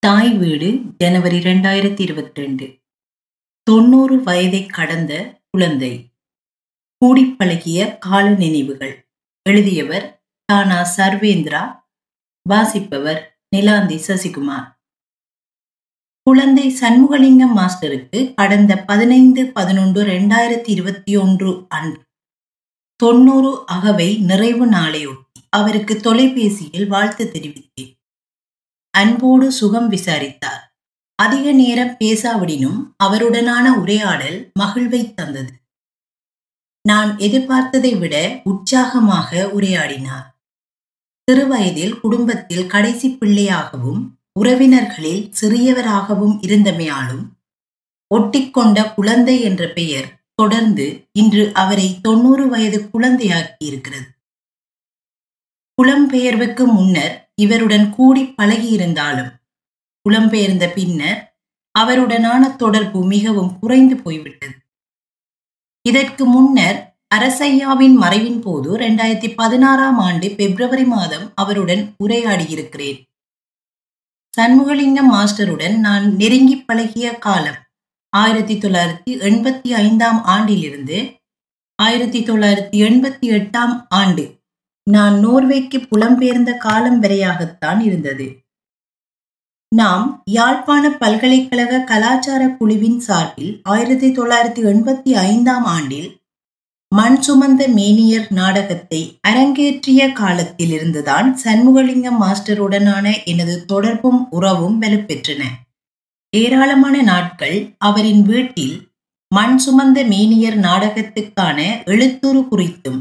தாய் வீடு ஜனவரி இரண்டாயிரத்தி இருபத்தி ரெண்டு தொண்ணூறு வயதைக் கடந்த குழந்தை. கூடிப்பழகிய கால நினைவுகள். எழுதியவர் தானா சர்வேந்திரா வாசிப்பவர் நிலாந்தி சசிகுமார். குழந்தை சண்முகலிங்கம் மாஸ்டருக்கு கடந்த பதினைந்து பதினொன்று ரெண்டாயிரத்தி இருபத்தி ஒன்று அன்று. தொண்ணூறு அகவை நிறைவு நாளையொட்டி அவருக்கு தொலைபேசியில் வாழ்த்து தெரிவித்தேன். அன்போடு சுகம் விசாரித்தார். அதிக நேரம் பேசாவிடினும் அவருடனான உரையாடல் மகிழ்வை தந்தது. நான் எதிர்பார்த்ததை விட உற்சாகமாக உரையாடினார். சிறுவயதில் குடும்பத்தில் கடைசி பிள்ளையாகவும் உறவினர்களில் சிறியவராகவும் இருந்தமையாலும் ஒட்டிக்கொண்ட குழந்தை என்ற பெயர் தொடர்ந்து இன்று அவரை தொண்ணூறு வயது குழந்தையாக்கி இருக்கிறது புலம்பெயர்வுக்கு முன்னர் இவருடன் கூடி பழகியிருந்தாலும் புலம்பெயர்ந்த பின்னர் அவருடனான தொடர்பு மிகவும் குறைந்து போய்விட்டது. இதற்கு முன்னர் அரசையாவின் மறைவின் போது இரண்டாயிரத்தி பதினாறாம் ஆண்டு பிப்ரவரி மாதம் அவருடன் உரையாடியிருக்கிறேன். சண்முகலிங்கம் மாஸ்டருடன் நான் நெருங்கி பழகிய காலம் ஆயிரத்தி தொள்ளாயிரத்தி எண்பத்தி ஐந்தாம் ஆண்டிலிருந்து ஆயிரத்தி தொள்ளாயிரத்தி எண்பத்தி எட்டாம் ஆண்டு நான் நோர்வேக்கு புலம்பெயர்ந்த காலம் வரையாகத்தான் இருந்தது. நாம் யாழ்ப்பாண பல்கலைக்கழக கலாச்சார குழுவின் சார்பில் ஆயிரத்தி தொள்ளாயிரத்தி எண்பத்தி ஐந்தாம் ஆண்டில் மண் சுமந்த மேனியர் நாடகத்தை அரங்கேற்றிய காலத்தில் இருந்துதான் சண்முகலிங்கம் மாஸ்டருடனான எனது தொடர்பும் உறவும் வலுப்பெற்றன. ஏராளமான நாட்கள் அவரின் வீட்டில் மண் சுமந்த மேனியர் நாடகத்துக்கான எழுத்துரு குறித்தும்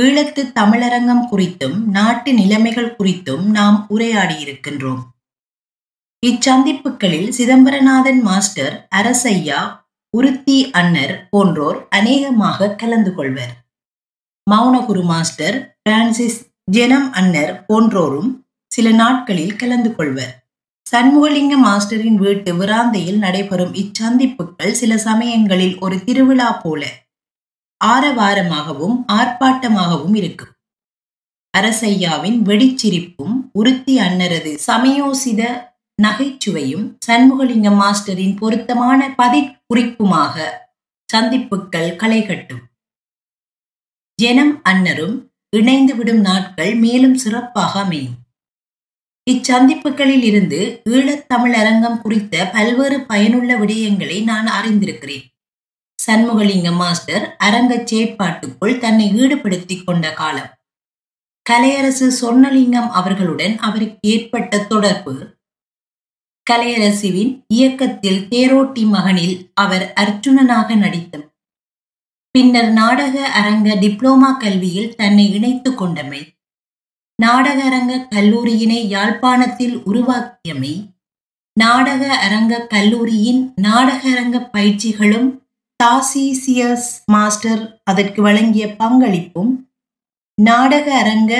ஈழத்து தமிழரங்கம் குறித்தும் நாட்டு நிலைமைகள் குறித்தும் நாம் உரையாடியிருக்கின்றோம். இச்சந்திப்புகளில் சிதம்பரநாதன் மாஸ்டர் அரசையா உருத்தி அன்னர் போன்றோர் அநேகமாக கலந்து கொள்வர். மௌனகுரு மாஸ்டர் பிரான்சிஸ் ஜெனம் அன்னர் போன்றோரும் சில நாட்களில் கலந்து கொள்வர். சண்முகலிங்க மாஸ்டரின் வீட்டு விராந்தையில் நடைபெறும் இச்சந்திப்புகள் சில சமயங்களில் ஒரு திருவிழா போல ஆரவாரமாகவும் ஆர்ப்பாட்டமாகவும் இருக்கும். அரசையாவின் வெடிச்சிரிப்பும் உருத்தி அன்னரது சமயோசித நகைச்சுவையும் சண்முகலிங்க மாஸ்டரின் பொருத்தமான பதி குறிப்புமாக சந்திப்புகள் களைகட்டும். ஜெனம் ஜனம் அன்னரும் இணைந்துவிடும் நாட்கள் மேலும் சிறப்பாக அமையும். இச்சந்திப்புகளில் இருந்து ஈழத்தமிழ் அரங்கம் குறித்த பல்வேறு பயனுள்ள விடயங்களை நான் அறிந்திருக்கிறேன். சண்முகலிங்கம் மாஸ்டர் அரங்கச் செயற்பாட்டுக்குள் தன்னை ஈடுபடுத்திக் கொண்ட காலம். கலையரசு சொன்னலிங்கம் அவர்களுடன் அவருக்கு ஏற்பட்ட தொடர்பு. கலையரசுவின் இயக்கத்தில் தேரோட்டி மகனில் அவர் அர்ஜுனனாக நடித்தம் பின்னர் நாடக அரங்க டிப்ளோமா கல்வியில் தன்னை இணைத்துக் கொண்டமை. நாடக அரங்க கல்லூரியினை யாழ்ப்பாணத்தில் உருவாக்கியமை. நாடக அரங்க கல்லூரியின் நாடக அரங்க பயிற்சிகளும் தாசிசியஸ் மாஸ்டர் அதற்கு வழங்கிய பங்களிப்பும் நாடக அரங்க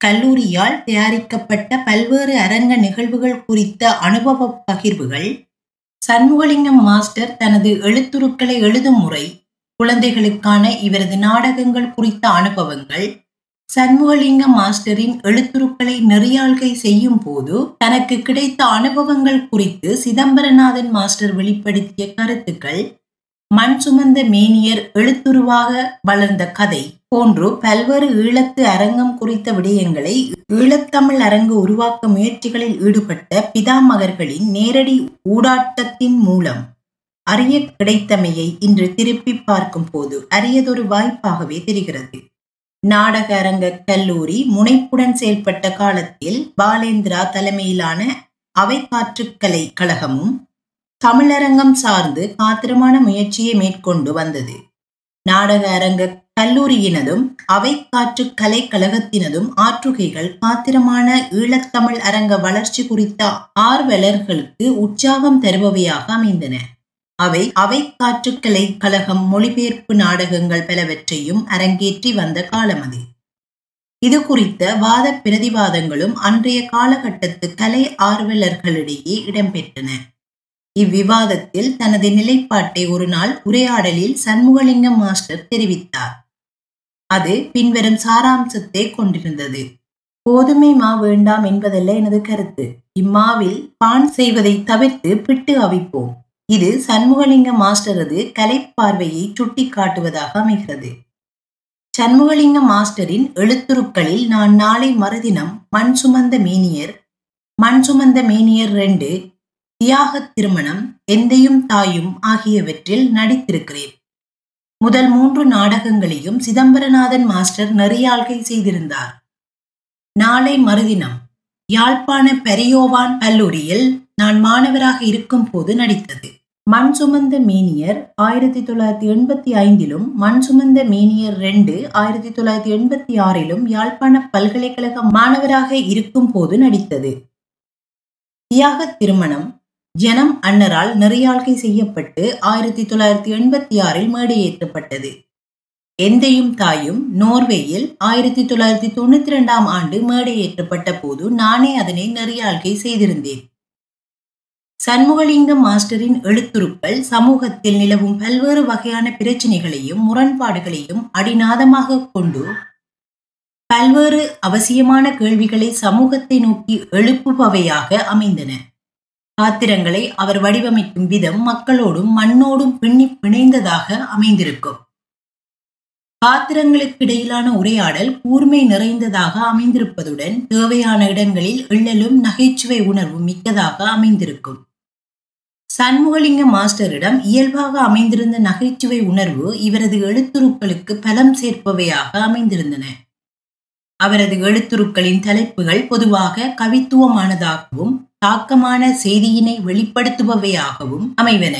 கல்லூரியால் தயாரிக்கப்பட்ட பல்வேறு அரங்க நிகழ்வுகள் குறித்த அனுபவ பகிர்வுகள் சண்முகலிங்கம் மாஸ்டர் தனது எழுத்துருக்களை எழுதும் முறை குழந்தைகளுக்கான இவரது நாடகங்கள் குறித்த அனுபவங்கள் சண்முகலிங்கம் மாஸ்டரின் எழுத்துருக்களை நெறியாள்கை செய்யும் போது தனக்கு கிடைத்த அனுபவங்கள் குறித்து சிதம்பரநாதன் மாஸ்டர் வெளிப்படுத்திய கருத்துக்கள் மண் சுமந்த மேனியர் எழுத்துருவாக வளர்ந்த கதை. போன்று பல்வேறு ஈழத்து அரங்கம் குறித்த விடயங்களை ஈழத்தமிழ் அரங்கு உருவாக்க முயற்சிகளில் ஈடுபட்ட பிதாமகர்களின் நேரடி ஊடாட்டத்தின் மூலம் அறிய கிடைத்தமையை இன்று திருப்பி பார்க்கும் போது அரியதொரு வாய்ப்பாகவே தெரிகிறது. நாடக அரங்க கல்லூரி முனைப்புடன் செயல்பட்ட காலத்தில் பாலேந்திரா தலைமையிலான அவை காற்றுக்கலை கழகமும் தமிழரங்கம் சார்ந்து காத்திரமான முயற்சியை மேற்கொண்டு வந்தது. நாடக அரங்க கல்லூரியினதும் அவைக்காற்று கலைக்கழகத்தினதும் கழகத்தினதும் ஆற்றுகைகள் காத்திரமான ஈழத்தமிழ் அரங்க வளர்ச்சி குறித்த ஆர்வலர்களுக்கு உற்சாகம் தருபவையாக அமைந்தன. அவை அவைக்காற்று கலைக்கழகம் மொழிபெயர்ப்பு நாடகங்கள் பலவற்றையும் அரங்கேற்றி வந்த காலம் அது. இது குறித்த வாத பிரதிவாதங்களும் அன்றைய காலகட்டத்து கலை ஆர்வலர்களிடையே இடம்பெற்றன. இவ்விவாதத்தில் தனது நிலைப்பாட்டை ஒரு நாள் உரையாடலில் சண்முகலிங்கம் மாஸ்டர் தெரிவித்தார். அது பின்வரும் சாராம்சத்தை கொண்டிருந்தது. கோதுமை மா வேண்டாம் என்பதல்ல எனது கருத்து. இம்மாவில் பான் செய்வதை தவிர்த்து பிட்டு அவிப்போம். இது சண்முகலிங்க மாஸ்டரது கலைப்பார்வையை சுட்டி காட்டுவதாக அமைகிறது. சண்முகலிங்க மாஸ்டரின் எழுத்துருக்களில் நான் நாளை மறுதினம் மண் சுமந்த மேனியர் மண் சுமந்த மேனியர் ரெண்டு தியாக திருமணம் எந்தையும் தாயும் ஆகியவற்றில் நடித்திருக்கிறேன். முதல் மூன்று நாடகங்களையும் சிதம்பரநாதன் மாஸ்டர் நெறியாழ்கை செய்திருந்தார். நாளை மறுதினம் யாழ்ப்பாண பெரியோவான் கல்லூரியில் நான் மாணவராக இருக்கும் போது நடித்தது. மண் சுமந்த மேனியர் ஆயிரத்தி தொள்ளாயிரத்தி எண்பத்தி ஐந்திலும் மண் சுமந்த மேனியர் ரெண்டு ஆயிரத்தி தொள்ளாயிரத்தி எண்பத்தி ஆறிலும் யாழ்ப்பாண பல்கலைக்கழக மாணவராக இருக்கும் போது நடித்தது. தியாக திருமணம் ஜனம் அன்னரால் நெறியாழ்கை செய்யப்பட்டு ஆயிரத்தி தொள்ளாயிரத்தி எண்பத்தி ஆறில் மேடையேற்றப்பட்டது. எந்தையும் தாயும் நோர்வேயில் ஆயிரத்தி தொள்ளாயிரத்தி தொண்ணூத்தி ரெண்டாம் ஆண்டு மேடையேற்றப்பட்ட போது நானே அதனை நெறியாழ்கை செய்திருந்தேன். சண்முகலிங்கம் மாஸ்டரின் எழுத்துருக்கள் சமூகத்தில் நிலவும் பல்வேறு வகையான பிரச்சனைகளையும் முரண்பாடுகளையும் அடிநாதமாக கொண்டு பல்வேறு அவசியமான கேள்விகளை சமூகத்தை நோக்கி எழுப்புபவையாக அமைந்தன. பாத்திரங்களை அவர் வடிவமைக்கும் விதம் மக்களோடும் மண்ணோடும் பின்னி பிணைந்ததாக அமைந்திருக்கும். பாத்திரங்களுக்கு இடையிலான உரையாடல் கூர்மை நிறைந்ததாக அமைந்திருப்பதுடன் தேவையான இடங்களில் எள்ளலும் நகைச்சுவை உணர்வும் மிக்கதாக அமைந்திருக்கும். சண்முகலிங்க மாஸ்டரிடம் இயல்பாக அமைந்திருந்த நகைச்சுவை உணர்வு இவரது எழுத்துருக்களுக்கு பலம் சேர்ப்பவையாக அமைந்திருந்தன. அவரது எழுத்துருக்களின் தலைப்புகள் பொதுவாக கவித்துவமானதாகவும் தாக்கமான செய்தியினை வெளிப்படுத்துபவையாகவும் அமைவன.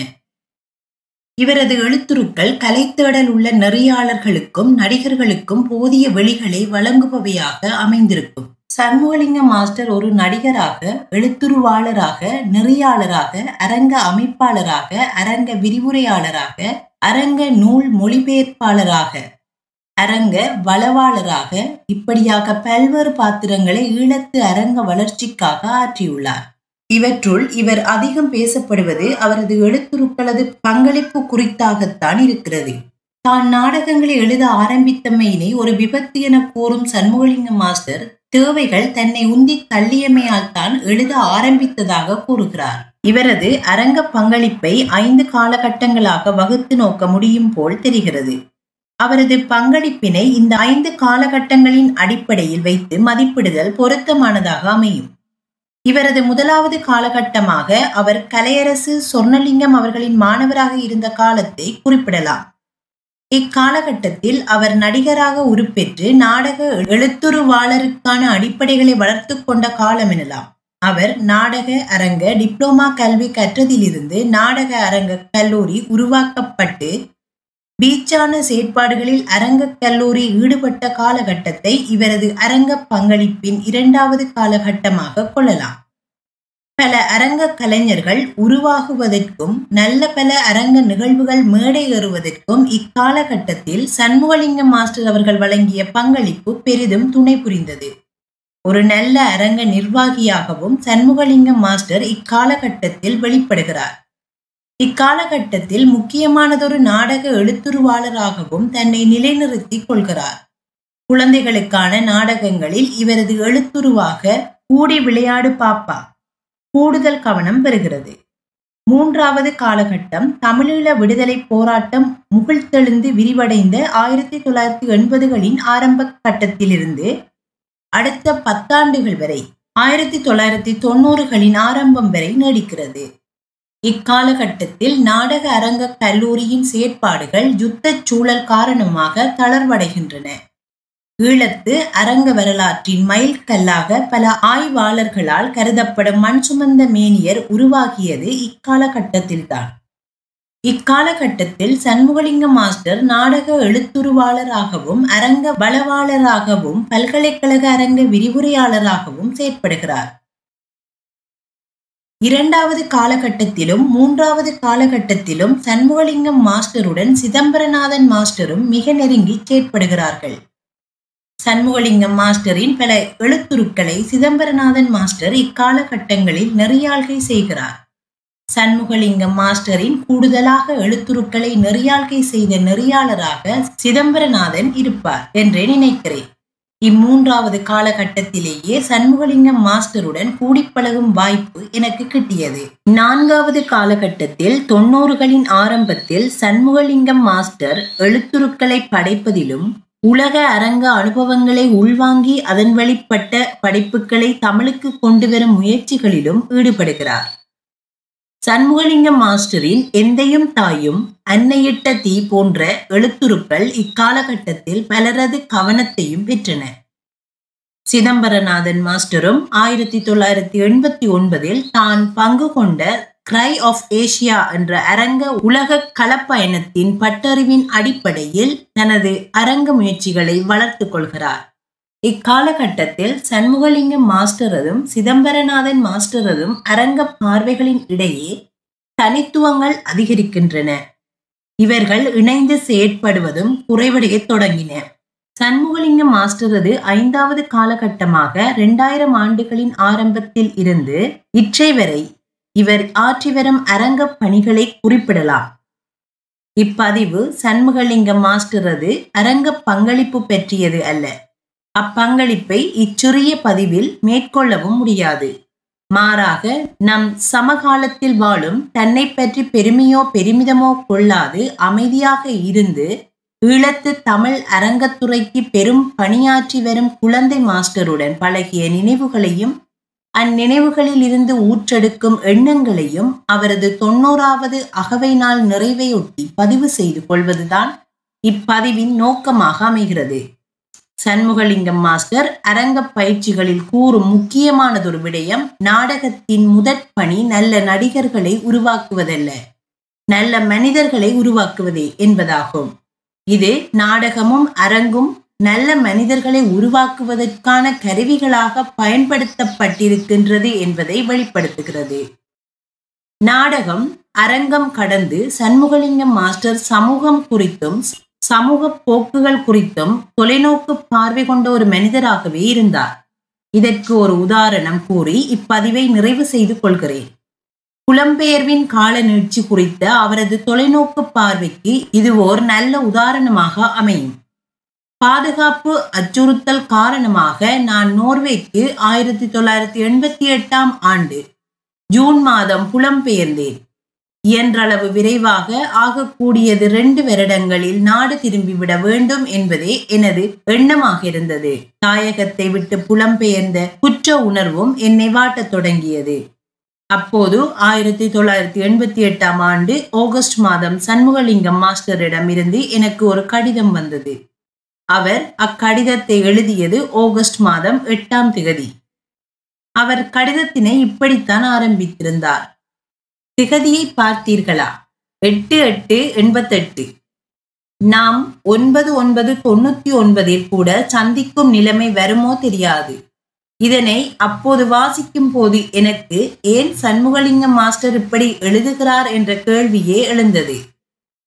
இவரது எழுத்துருக்கள் கலைத்தேடல் உள்ள நெறியாளர்களுக்கும் நடிகர்களுக்கும் போதிய வெளிகளை வழங்குபவையாக அமைந்திருக்கும். சண்முகலிங்க மாஸ்டர் ஒரு நடிகராக எழுத்துருவாளராக நெறியாளராக அரங்க அமைப்பாளராக அரங்க விரிவுரையாளராக அரங்க நூல் மொழிபெயர்ப்பாளராக அரங்க வளவாளராக இப்படியாக பல்வேறு பாத்திரங்களை ஈழத்து அரங்க வளர்ச்சிக்காக ஆற்றியுள்ளார். இவற்றுள் இவர் அதிகம் பேசப்படுவது அவரது எழுத்துருக்களது பங்களிப்பு குறித்தாகத்தான் இருக்கிறது. தான் நாடகங்களை எழுத ஆரம்பித்தமையினை ஒரு விபத்து என கூறும் சண்முகலிங்க மாஸ்டர் தேவைகள் தன்னை உந்தி தள்ளியமையால் தான் எழுத ஆரம்பித்ததாக கூறுகிறார். இவரது அரங்க பங்களிப்பை ஐந்து காலகட்டங்களாக வகுத்து நோக்க முடியும் போல் தெரிகிறது. அவரது பங்களிப்பினை இந்த ஐந்து காலகட்டங்களின் அடிப்படையில் வைத்து மதிப்பிடுதல் பொருத்தமானதாக அமையும். இவரது முதலாவது காலகட்டமாக அவர் கலையரசு சொர்ணலிங்கம் அவர்களின் மாணவராக இருந்த காலத்தை குறிப்பிடலாம். இக்காலகட்டத்தில் அவர் நடிகராக உருப்பெற்று நாடக எழுத்துருவாளருக்கான அடிப்படைகளை வளர்த்து கொண்ட காலம் எனலாம். அவர் நாடக அரங்க டிப்ளோமா கல்வி கற்றதிலிருந்து நாடக அரங்க கல்லூரி உருவாக்கப்பட்டு பீச்சான செயற்பாடுகளில் அரங்க கல்லூரி ஈடுபட்ட காலகட்டத்தை இவரது அரங்க பங்களிப்பின் இரண்டாவது காலகட்டமாக கொள்ளலாம். பல அரங்க கலைஞர்கள் உருவாகுவதற்கும் நல்ல பல அரங்க நிகழ்வுகள் மேடை ஏறுவதற்கும் இக்காலகட்டத்தில் சண்முகலிங்க மாஸ்டர் அவர்கள் வழங்கிய பங்களிப்பு பெரிதும் துணை புரிந்தது. ஒரு நல்ல அரங்க நிர்வாகியாகவும் சண்முகலிங்கம் மாஸ்டர் இக்காலகட்டத்தில் வெளிப்படுகிறார். இக்காலகட்டத்தில் முக்கியமானதொரு நாடக எழுத்துருவாளராகவும் தன்னை நிலைநிறுத்திக் கொள்கிறார். குழந்தைகளுக்கான நாடகங்களில் இவரது எழுத்துருவாக கூடி விளையாடு பாப்பா. கூடுதல் கவனம் பெறுகிறது. மூன்றாவது காலகட்டம் தமிழீழ விடுதலை போராட்டம் முகிழ்த்தெழுந்து விரிவடைந்த ஆயிரத்தி தொள்ளாயிரத்தி எண்பதுகளின் ஆரம்ப கட்டத்திலிருந்து அடுத்த பத்தாண்டுகள் வரை ஆயிரத்தி தொள்ளாயிரத்தி தொண்ணூறுகளின் ஆரம்பம் வரை நீடிக்கிறது. இக்காலகட்டத்தில் நாடக அரங்க கல்லூரியின் செயற்பாடுகள் யுத்தச் சூழல் காரணமாக தளர்வடைகின்றன. ஈழத்து அரங்க வரலாற்றின் மைல்கல்லாக பல ஆய்வாளர்களால் கருதப்படும் மண் சுமந்த மேனியர் உருவாகியது இக்காலகட்டத்தில்தான். இக்காலகட்டத்தில் சண்முகலிங்க மாஸ்டர் நாடக எழுத்துருவாளராகவும் அரங்க வளவாளராகவும் பல்கலைக்கழக அரங்க விரிவுரையாளராகவும் செயற்படுகிறார். இரண்டாவது காலகட்டத்திலும் மூன்றாவது காலகட்டத்திலும் சண்முகலிங்கம் மாஸ்டருடன் சிதம்பரநாதன் மாஸ்டரும் மிக நெருங்கி செயற்படுகிறார்கள் சண்முகலிங்கம் மாஸ்டரின் பல எழுத்துருக்களை சிதம்பரநாதன் மாஸ்டர் இக்காலகட்டங்களில் நெறியாள்கை செய்கிறார். சண்முகலிங்கம் மாஸ்டரின் கூடுதலாக எழுத்துருக்களை நெறியாள்கை செய்த நெறியாளராக சிதம்பரநாதன் இருப்பார் என்றே நினைக்கிறேன். இம்மூன்றாவது காலகட்டத்திலேயே சண்முகலிங்கம் மாஸ்டருடன் கூடிப்பழகும் வாய்ப்பு எனக்கு கிட்டியது. நான்காவது காலகட்டத்தில் தொண்ணூறுகளின் ஆரம்பத்தில் சண்முகலிங்கம் மாஸ்டர் எழுத்துருக்களை படைப்பதிலும் உலக அரங்க அனுபவங்களை உள்வாங்கி அதன் வழிப்பட்ட படைப்புகளை தமிழுக்கு கொண்டு வரும் முயற்சிகளிலும் ஈடுபடுகிறார். சண்முகலிங்கம் மாஸ்டரின் எந்தையும் தாயும் அன்னையிட்ட தீ போன்ற எழுத்துருக்கள் இக்காலகட்டத்தில் பலரது கவனத்தையும் பெற்றன. சிதம்பரநாதன் மாஸ்டரும் ஆயிரத்தி தொள்ளாயிரத்தி எண்பத்தி ஒன்பதில் தான் பங்கு கொண்ட கிரை ஆஃப் ஏசியா என்ற அரங்க உலக களப்பயணத்தின் பட்டறிவின் அடிப்படையில் தனது அரங்க முயற்சிகளை வளர்த்துக் கொள்கிறார். இக்காலகட்டத்தில் சண்முகலிங்கம் மாஸ்டரதும் சிதம்பரநாதன் மாஸ்டரதும் அரங்க பார்வைகளின் இடையே தனித்துவங்கள் அதிகரிக்கின்றன. இவர்கள் இணைந்து செயற்படுவதும் குறைவடைய தொடங்கின. சண்முகலிங்கம் மாஸ்டரது ஐந்தாவது காலகட்டமாக இரண்டாயிரம் ஆண்டுகளின் ஆரம்பத்தில் இருந்து இற்றை வரை இவர் ஆற்றி வரும் அரங்க பணிகளை குறிப்பிடலாம். இப்பதிவு சண்முகலிங்கம் மாஸ்டரது அரங்க பங்களிப்பு பற்றியது அல்ல. அப்பங்களிப்பை இச்சுரிய பதிவில் மேற்கொள்ளவும் முடியாது. மாறாக நம் சமகாலத்தில் வாழும் தன்னை பற்றி பெருமையோ பெருமிதமோ கொள்ளாது அமைதியாக இருந்து ஈழத்து தமிழ் அரங்கத்துறைக்கு பெரும் பணியாற்றி வரும் குழந்தை மாஸ்டருடன் பழகிய நினைவுகளையும் அந்நினைவுகளில் இருந்து ஊற்றெடுக்கும் எண்ணங்களையும் அவரது தொண்ணூறாவது அகவை நாள் நிறைவையொட்டி பதிவு செய்து கொள்வதுதான் இப்பதிவின் நோக்கமாக அமைகிறது. சண்முகலிங்கம் மாஸ்டர் அரங்க பயிற்சிகளில் கூறும் முக்கியமானதொரு விடயம் நாடகத்தின் முதற் பணி நல்ல நடிகர்களை உருவாக்குவதல்ல. நல்ல மனிதர்களை உருவாக்குவதே என்பதாகும். இது நாடகமும் அரங்கும் நல்ல மனிதர்களை உருவாக்குவதற்கான கருவிகளாக பயன்படுத்தப்பட்டிருக்கின்றது என்பதை வெளிப்படுத்துகிறது. நாடகம் அரங்கம் கடந்து சண்முகலிங்கம் மாஸ்டர் சமூகம் குறித்தும் சமூக போக்குகள் குறித்தும் தொலைநோக்கு பார்வை கொண்ட ஒரு மனிதராகவே இருந்தார். இதற்கு ஒரு உதாரணம் கூறி இப்பதிவை நிறைவு செய்து கொள்கிறேன். புலம்பெயர்வின் கால நீட்சி குறித்த அவரது தொலைநோக்கு பார்வைக்கு இது ஓர் நல்ல உதாரணமாக அமையும். பாதுகாப்பு அச்சுறுத்தல் காரணமாக நான் நோர்வேக்கு ஆயிரத்தி தொள்ளாயிரத்தி எண்பத்தி எட்டாம் ஆண்டு ஜூன் மாதம் புலம்பெயர்ந்தேன். இயன்றளவு விரைவாக ஆகக்கூடியது ரெண்டு வருடங்களில் நாடு திரும்பிவிட வேண்டும் என்பதே எனது எண்ணமாக இருந்தது. தாயகத்தை விட்டு புலம்பெயர்ந்த குற்ற உணர்வும் என்னை வாட்டத் தொடங்கியது. அப்போது ஆயிரத்தி தொள்ளாயிரத்தி எண்பத்தி எட்டாம் ஆண்டு ஆகஸ்ட் மாதம் சண்முகலிங்கம் மாஸ்டரிடம் இருந்து எனக்கு ஒரு கடிதம் வந்தது. அவர் அக்கடிதத்தை எழுதியது ஆகஸ்ட் மாதம் எட்டாம் திகதி அவர் கடிதத்தினை இப்படித்தான் ஆரம்பித்திருந்தார். திகதியை பார்த்தீர்களா? எட்டு எட்டு எண்பத்தெட்டு. நாம் ஒன்பது ஒன்பது தொண்ணூத்தி ஒன்பதில் கூட சந்திக்கும் நிலைமை வருமோ தெரியாது. இதனை அப்போது வாசிக்கும் போது எனக்கு ஏன் சண்முகலிங்கம் மாஸ்டர் இப்படி எழுதுகிறார் என்ற கேள்வியே எழுந்தது.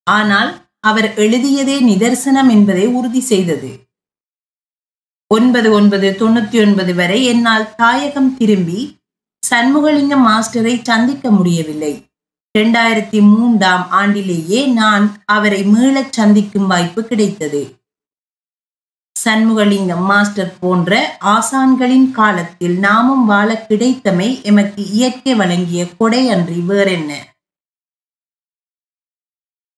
ஆனால் அவர் எழுதியதே நிதர்சனம் என்பதை உறுதி செய்தது. ஒன்பது ஒன்பது தொண்ணூத்தி ஒன்பது வரை என்னால் தாயகம் திரும்பி சண்முகலிங்கம் மாஸ்டரை சந்திக்க முடியவில்லை. இரண்டாயிரத்தி மூன்றாம் ஆண்டிலேயே நான் அவரை மீளச் சந்திக்கும் வாய்ப்பு கிடைத்தது. சண்முகலிங்கம் மாஸ்டர் போன்ற ஆசான்களின் காலத்தில் நாமும் வாழ கிடைத்தமை எமக்கு இயற்கை வழங்கிய கொடை அன்றி வேறென்ன?